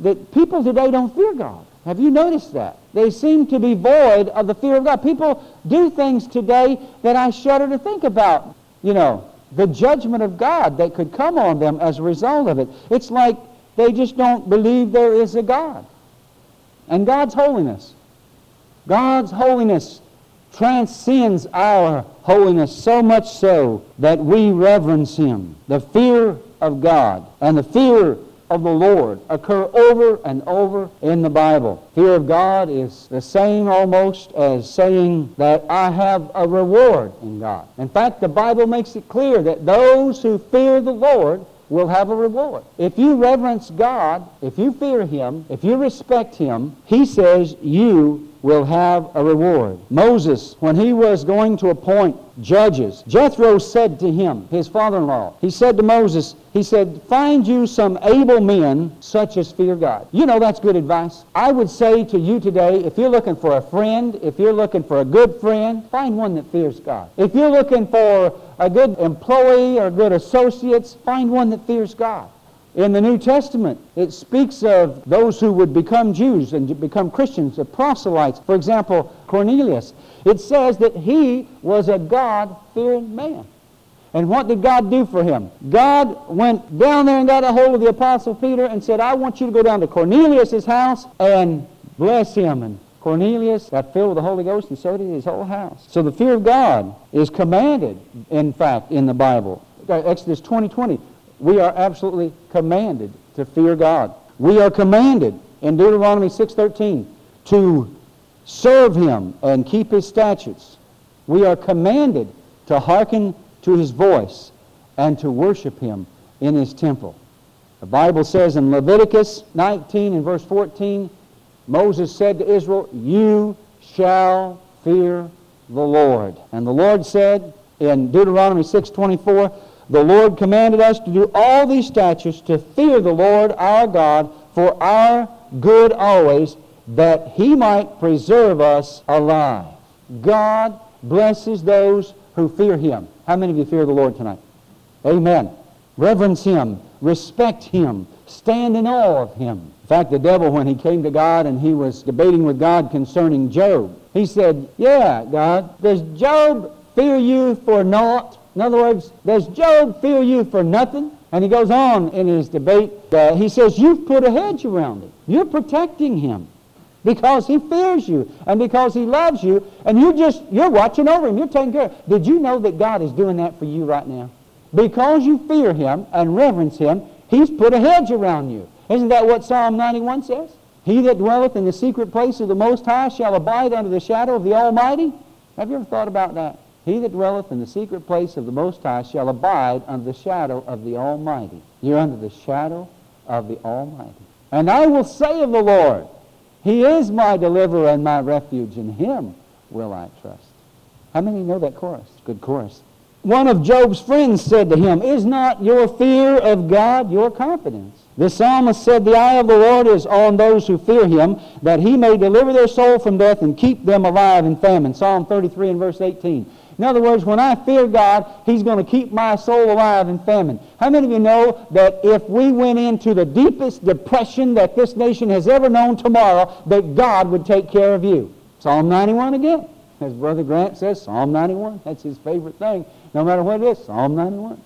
That people today don't fear God. Have you noticed that? They seem to be void of the fear of God. People do things today that I shudder to think about. You know, the judgment of God that could come on them as a result of it. It's like they just don't believe there is a God. And God's holiness. God's holiness transcends our holiness so much so that we reverence Him. The fear of God and the fear of the Lord occur over and over in the Bible. Fear of God is the same almost as saying that I have a reward in God. In fact, the Bible makes it clear that those who fear the Lord will have a reward. If you reverence God, if you fear Him, if you respect Him, He says you will have a reward. Moses, when he was going to appoint judges, Jethro said to him, his father-in-law, he said to Moses, he said, find you some able men such as fear God. You know that's good advice. I would say to you today, if you're looking for a friend, if you're looking for a good friend, find one that fears God. If you're looking for a good employee or good associates, find one that fears God. In the New Testament, it speaks of those who would become Jews and become Christians, the proselytes. For example, Cornelius. It says that he was a God-fearing man. And what did God do for him? God went down there and got a hold of the Apostle Peter and said, I want you to go down to Cornelius' house and bless him. And Cornelius got filled with the Holy Ghost, and so did his whole house. So the fear of God is commanded, in fact, in the Bible. Exodus 20, 20 we are absolutely commanded to fear God. We are commanded in Deuteronomy 6.13 to serve him and keep his statutes. We are commanded to hearken to his voice and to worship him in his temple. The Bible says in Leviticus 19 and verse 14, Moses said to Israel, You shall fear the Lord. And the Lord said in Deuteronomy 6.24, the Lord commanded us to do all these statutes to fear the Lord our God for our good always, that he might preserve us alive. God blesses those who fear him. How many of you fear the Lord tonight? Amen. Reverence him. Respect him. Stand in awe of him. In fact, the devil, when he came to God and he was debating with God concerning Job, he said, Yeah, God, does Job fear you for naught? In other words, does Job fear you for nothing? And he goes on in his debate. Uh, he says, You've put a hedge around him. You're protecting him because he fears you and because he loves you. And you just, you're watching over him. You're taking care of. Did you know that God is doing that for you right now? Because you fear him and reverence him, he's put a hedge around you. Isn't that what Psalm 91 says? He that dwelleth in the secret place of the Most High shall abide under the shadow of the Almighty. Have you ever thought about that? He that dwelleth in the secret place of the Most High shall abide under the shadow of the Almighty. You're under the shadow of the Almighty. And I will say of the Lord, He is my deliverer and my refuge. In Him will I trust. How many know that chorus? Good chorus. One of Job's friends said to him, Is not your fear of God your confidence? The psalmist said, The eye of the Lord is on those who fear him, that he may deliver their soul from death and keep them alive in famine. Psalm 33 and verse 18. In other words, when I fear God, He's going to keep my soul alive in famine. How many of you know that if we went into the deepest depression that this nation has ever known tomorrow, that God would take care of you? Psalm 91 again. As Brother Grant says, Psalm 91, that's his favorite thing. No matter what it is, Psalm 91.